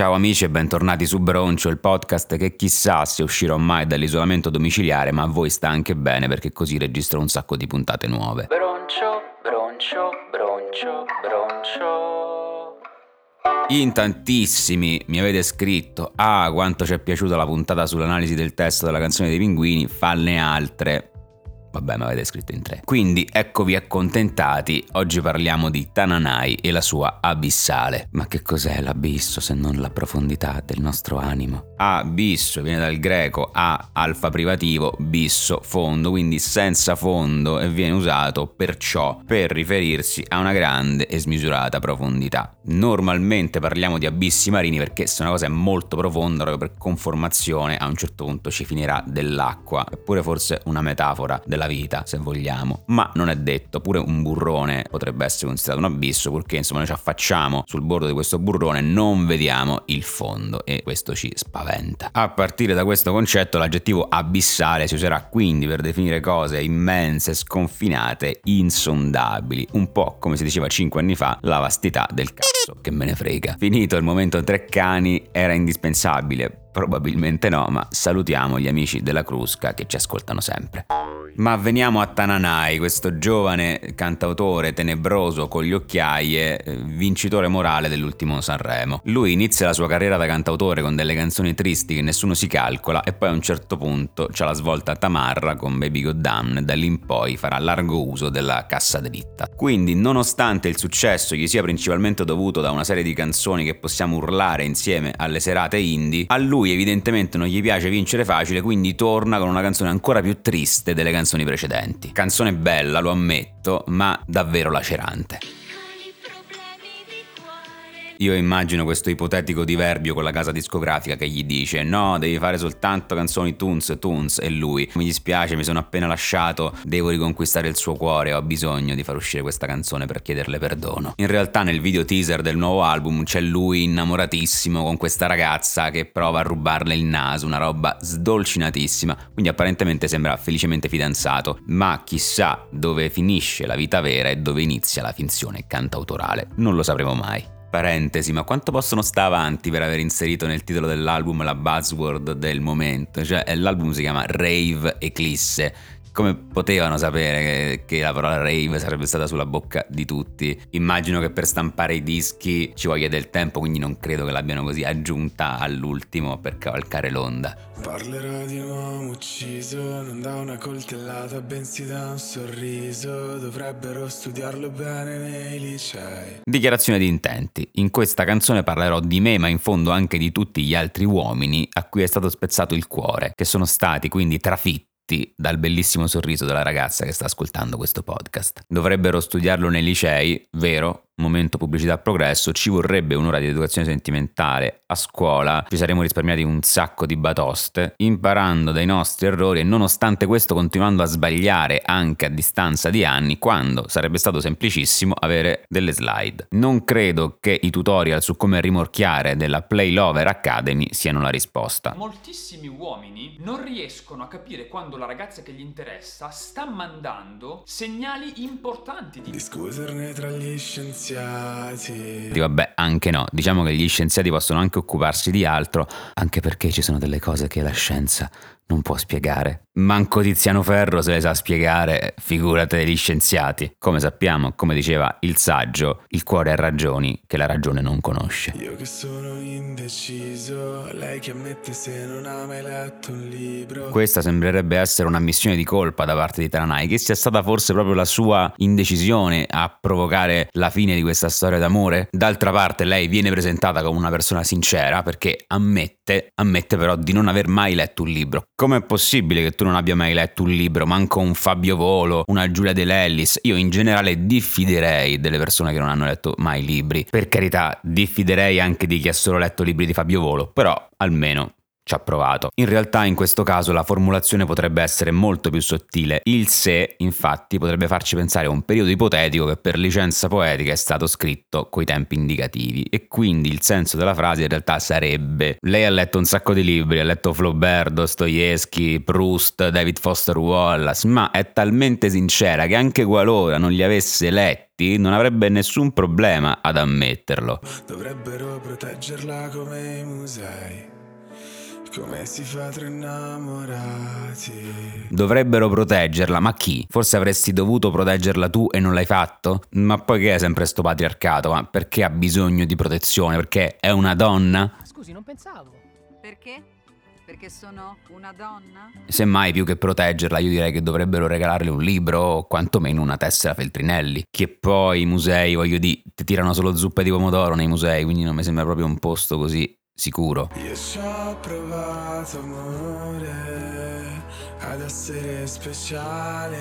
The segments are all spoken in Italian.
Ciao amici e bentornati su Broncio, il podcast che chissà se uscirò mai dall'isolamento domiciliare, ma a voi sta anche bene perché così registro un sacco di puntate nuove. Broncio, broncio, broncio, broncio. In tantissimi mi avete scritto, ah quanto ci è piaciuta la puntata sull'analisi del testo della canzone dei pinguini, falle altre. Vabbè, ma avete scritto in tre. Quindi eccovi accontentati, oggi parliamo di Tananai e la sua abissale. Ma che cos'è l'abisso se non la profondità del nostro animo? Abisso viene dal greco a alfa privativo, bisso, fondo, quindi senza fondo e viene usato perciò per riferirsi a una grande e smisurata profondità. Normalmente parliamo di abissi marini perché se una cosa è molto profonda, proprio per conformazione, a un certo punto ci finirà dell'acqua, eppure forse una metafora della della vita, se vogliamo. Ma non è detto, pure un burrone potrebbe essere considerato un abisso, purché insomma noi ci affacciamo sul bordo di questo burrone, non vediamo il fondo e questo ci spaventa. A partire da questo concetto l'aggettivo abissale si userà quindi per definire cose immense, sconfinate, insondabili, un po' come si diceva 5 anni fa, la vastità del cazzo, che me ne frega. Finito il momento tre cani, era indispensabile Probabilmente no, ma salutiamo gli amici della Crusca che ci ascoltano sempre. Ma veniamo a Tananai, questo giovane cantautore tenebroso con gli occhiaie, eh, vincitore morale dell'ultimo Sanremo. Lui inizia la sua carriera da cantautore con delle canzoni tristi che nessuno si calcola e poi a un certo punto c'ha la svolta tamarra con Baby Goddamn da lì in poi farà largo uso della cassa dritta. Quindi, nonostante il successo gli sia principalmente dovuto da una serie di canzoni che possiamo urlare insieme alle serate indie, a lui evidentemente non gli piace vincere facile, quindi torna con una canzone ancora più triste delle canzoni precedenti. Canzone bella, lo ammetto, ma davvero lacerante. Io immagino questo ipotetico diverbio con la casa discografica che gli dice no, devi fare soltanto canzoni tunes, tunes e lui mi dispiace, mi sono appena lasciato, devo riconquistare il suo cuore, ho bisogno di far uscire questa canzone per chiederle perdono. In realtà nel video teaser del nuovo album c'è lui innamoratissimo con questa ragazza che prova a rubarle il naso, una roba sdolcinatissima, quindi apparentemente sembra felicemente fidanzato, ma chissà dove finisce la vita vera e dove inizia la finzione cantautorale. Non lo sapremo mai. Parentesi, ma quanto possono stare avanti per aver inserito nel titolo dell'album la buzzword del momento? Cioè, l'album si chiama Rave Eclisse come potevano sapere che, che, la parola rave sarebbe stata sulla bocca di tutti? Immagino che per stampare i dischi ci voglia del tempo, quindi non credo che l'abbiano così aggiunta all'ultimo per cavalcare l'onda. Parlerò di un uomo ucciso, non da una coltellata, bensì da un sorriso. Dovrebbero studiarlo bene nei licei. Dichiarazione di intenti. In questa canzone parlerò di me, ma in fondo anche di tutti gli altri uomini a cui è stato spezzato il cuore, che sono stati quindi trafitti dal bellissimo sorriso della ragazza che sta ascoltando questo podcast. Dovrebbero studiarlo nei licei, vero? Momento pubblicità progresso, ci vorrebbe un'ora di educazione sentimentale a scuola, ci saremmo risparmiati un sacco di batoste, imparando dai nostri errori e nonostante questo continuando a sbagliare anche a distanza di anni, quando sarebbe stato semplicissimo avere delle slide. Non credo che i tutorial su come rimorchiare della Play Lover Academy siano la risposta. Moltissimi uomini non riescono a capire quando la ragazza che gli interessa sta mandando segnali importanti di discuterne tra gli scienziati scienziati. Vabbè, anche no. Diciamo che gli scienziati possono anche occuparsi di altro, anche perché ci sono delle cose che la scienza non può spiegare. Manco Tiziano Ferro se le sa spiegare, figurate gli scienziati. Come sappiamo, come diceva il saggio, il cuore ha ragioni che la ragione non conosce. Io che sono indeciso, lei che ammette se non ha mai letto un libro. Questa sembrerebbe essere una missione di colpa da parte di Tananai, che sia stata forse proprio la sua indecisione a provocare la fine di questa storia d'amore. D'altra parte lei viene presentata come una persona sincera perché ammette, ammette però di non aver mai letto un libro Com'è possibile che tu non abbia mai letto un libro, manco un Fabio Volo, una Giulia De Lellis? Io in generale diffiderei delle persone che non hanno letto mai libri. Per carità, diffiderei anche di chi ha solo letto libri di Fabio Volo, però almeno ci ha provato. In realtà in questo caso la formulazione potrebbe essere molto più sottile. Il se, infatti, potrebbe farci pensare a un periodo ipotetico che per licenza poetica è stato scritto coi tempi indicativi e quindi il senso della frase in realtà sarebbe lei ha letto un sacco di libri, ha letto Flaubert, Dostoevsky, Proust, David Foster Wallace, ma è talmente sincera che anche qualora non li avesse letti non avrebbe nessun problema ad ammetterlo. Dovrebbero proteggerla come i musei. Come si fa tra innamorati? Dovrebbero proteggerla, ma chi? Forse avresti dovuto proteggerla tu e non l'hai fatto? Ma poi che è sempre sto patriarcato? Ma perché ha bisogno di protezione? Perché è una donna? Scusi, non pensavo. Perché? Perché sono una donna? Semmai più che proteggerla io direi che dovrebbero regalarle un libro o quantomeno una tessera Feltrinelli. Che poi i musei, voglio dire, ti tirano solo zuppe di pomodoro nei musei, quindi non mi sembra proprio un posto così sicuro. Io ci ho provato amore ad essere speciale,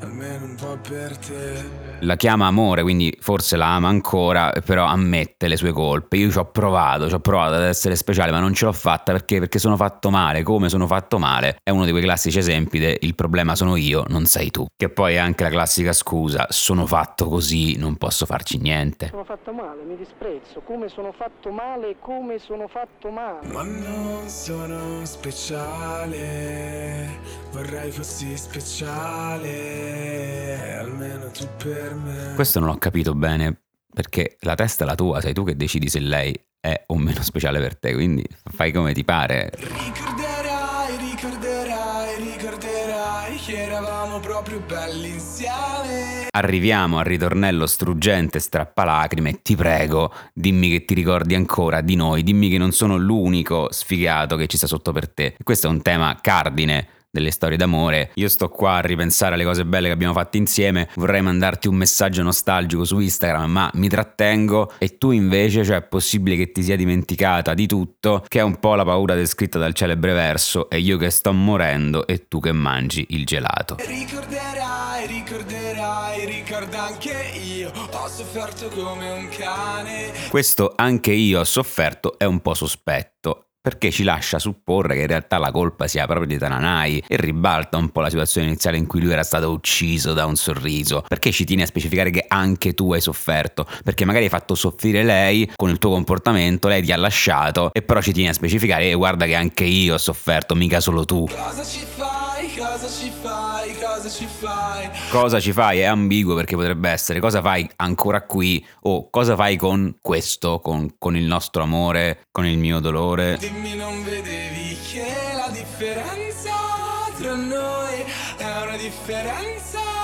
almeno un po' per te. La chiama amore, quindi forse la ama ancora, però ammette le sue colpe. Io ci ho provato, ci ho provato ad essere speciale, ma non ce l'ho fatta perché? Perché sono fatto male. Come sono fatto male? È uno di quei classici esempi de il problema sono io, non sei tu. Che poi è anche la classica scusa, sono fatto così, non posso farci niente. Sono fatto male, mi disprezzo. Come sono fatto male, come sono fatto male. Ma non sono speciale, vorrei fossi speciale, almeno tu per me. Questo non ho capito bene, perché la testa è la tua, sei tu che decidi se lei è o meno speciale per te, quindi fai come ti pare. Arriviamo al ritornello struggente strappalacrime, ti prego, dimmi che ti ricordi ancora di noi, dimmi che non sono l'unico sfigato che ci sta sotto per te. Questo è un tema cardine delle storie d'amore. Io sto qua a ripensare alle cose belle che abbiamo fatto insieme, vorrei mandarti un messaggio nostalgico su Instagram, ma mi trattengo e tu invece, cioè è possibile che ti sia dimenticata di tutto, che è un po' la paura descritta dal celebre verso e io che sto morendo e tu che mangi il gelato. Ricorderai, sofferto come un cane. Questo anche io ho sofferto è un po' sospetto. Perché ci lascia supporre che in realtà la colpa sia proprio di Tananai e ribalta un po' la situazione iniziale in cui lui era stato ucciso da un sorriso. Perché ci tieni a specificare che anche tu hai sofferto? Perché magari hai fatto soffrire lei con il tuo comportamento, lei ti ha lasciato e però ci tieni a specificare e guarda che anche io ho sofferto, mica solo tu. Cosa ci fai, cosa ci fai, ci fai? Cosa ci fai? È ambiguo perché potrebbe essere cosa fai ancora qui o cosa fai con questo, con, con il nostro amore, con il mio dolore. Dimmi non vedevi che la differenza tra noi è una differenza.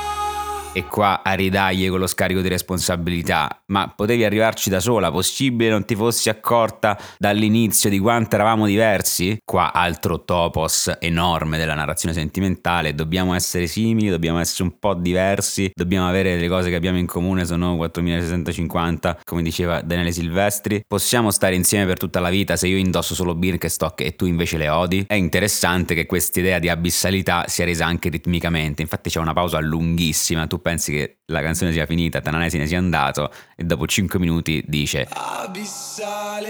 E qua a ridaglie con lo scarico di responsabilità. Ma potevi arrivarci da sola? Possibile non ti fossi accorta dall'inizio di quanto eravamo diversi? Qua altro topos enorme della narrazione sentimentale. Dobbiamo essere simili, dobbiamo essere un po' diversi, dobbiamo avere le cose che abbiamo in comune, sono 4650, come diceva Daniele Silvestri. Possiamo stare insieme per tutta la vita se io indosso solo Birkenstock e tu invece le odi? È interessante che questa idea di abissalità sia resa anche ritmicamente. Infatti c'è una pausa lunghissima. Tu pensi che la canzone sia finita, Tananai se ne sia andato e dopo 5 minuti dice Abissale.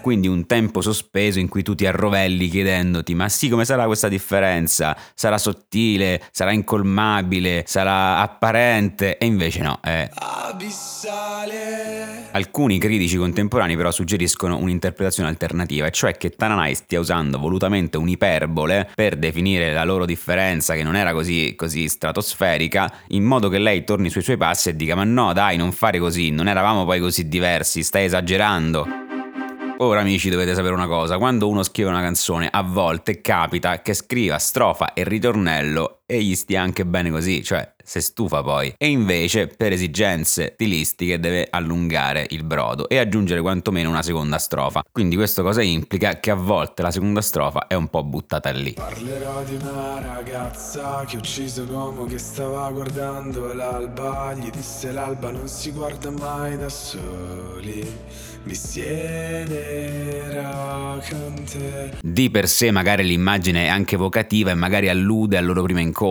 quindi un tempo sospeso in cui tu ti arrovelli chiedendoti ma sì come sarà questa differenza? Sarà sottile? Sarà incolmabile? Sarà apparente? E invece no, è... Abissale. Alcuni critici contemporanei però suggeriscono un'interpretazione alternativa, e cioè che Tananai stia usando volutamente un'iperbole per definire la loro differenza che non era così, così stratosferica, in modo che lei torni sui suoi passi e dica ma no dai non fare così, non eravamo poi così diversi, stai esagerando. Ora amici dovete sapere una cosa, quando uno scrive una canzone a volte capita che scriva strofa e ritornello e gli stia anche bene così, cioè se stufa poi. E invece per esigenze stilistiche deve allungare il brodo e aggiungere quantomeno una seconda strofa. Quindi questo cosa implica? Che a volte la seconda strofa è un po' buttata lì. Parlerò di una ragazza che ha ucciso l'uomo che stava guardando l'alba. Gli disse l'alba non si guarda mai da soli. mi siederò con te. Di per sé magari l'immagine è anche evocativa e magari allude al loro primo incontro.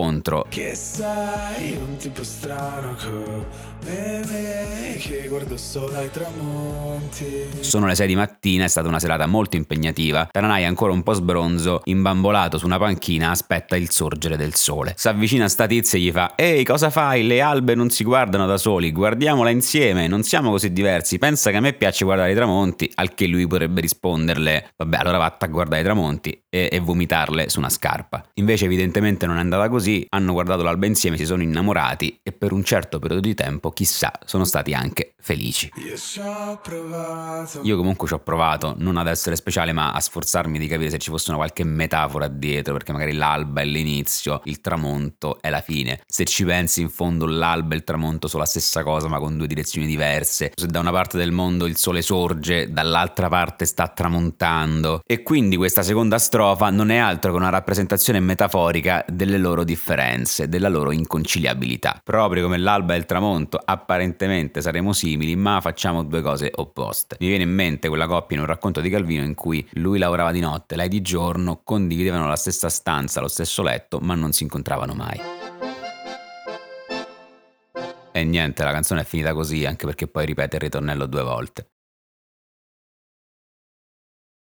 Che sai, un tipo strano come me che guardo solo ai tramonti. Sono le 6 di mattina, è stata una serata molto impegnativa. Taranai ancora un po' sbronzo, imbambolato su una panchina, aspetta il sorgere del sole. S'avvicina a sta tizia e gli fa: Ehi, cosa fai? Le albe non si guardano da soli, guardiamola insieme, non siamo così diversi. Pensa che a me piace guardare i tramonti, al che lui potrebbe risponderle: Vabbè, allora vatta a guardare i tramonti e, e vomitarle su una scarpa. Invece, evidentemente, non è andata così. Hanno guardato l'alba insieme, si sono innamorati e per un certo periodo di tempo, chissà, sono stati anche felici. Io comunque ci ho provato, non ad essere speciale, ma a sforzarmi di capire se ci fosse una qualche metafora dietro, perché magari l'alba è l'inizio, il tramonto è la fine. Se ci pensi, in fondo l'alba e il tramonto sono la stessa cosa, ma con due direzioni diverse. Se da una parte del mondo il sole sorge, dall'altra parte sta tramontando. E quindi questa seconda strofa non è altro che una rappresentazione metaforica delle loro differenze, della loro inconciliabilità. Proprio come l'alba e il tramonto, apparentemente saremo simili, ma facciamo due cose opposte. Mi viene in mente quella coppia in un racconto di Calvino in cui lui lavorava di notte, lei di giorno, condividevano la stessa stanza, lo stesso letto, ma non si incontravano mai. E niente, la canzone è finita così, anche perché poi ripete il ritornello due volte.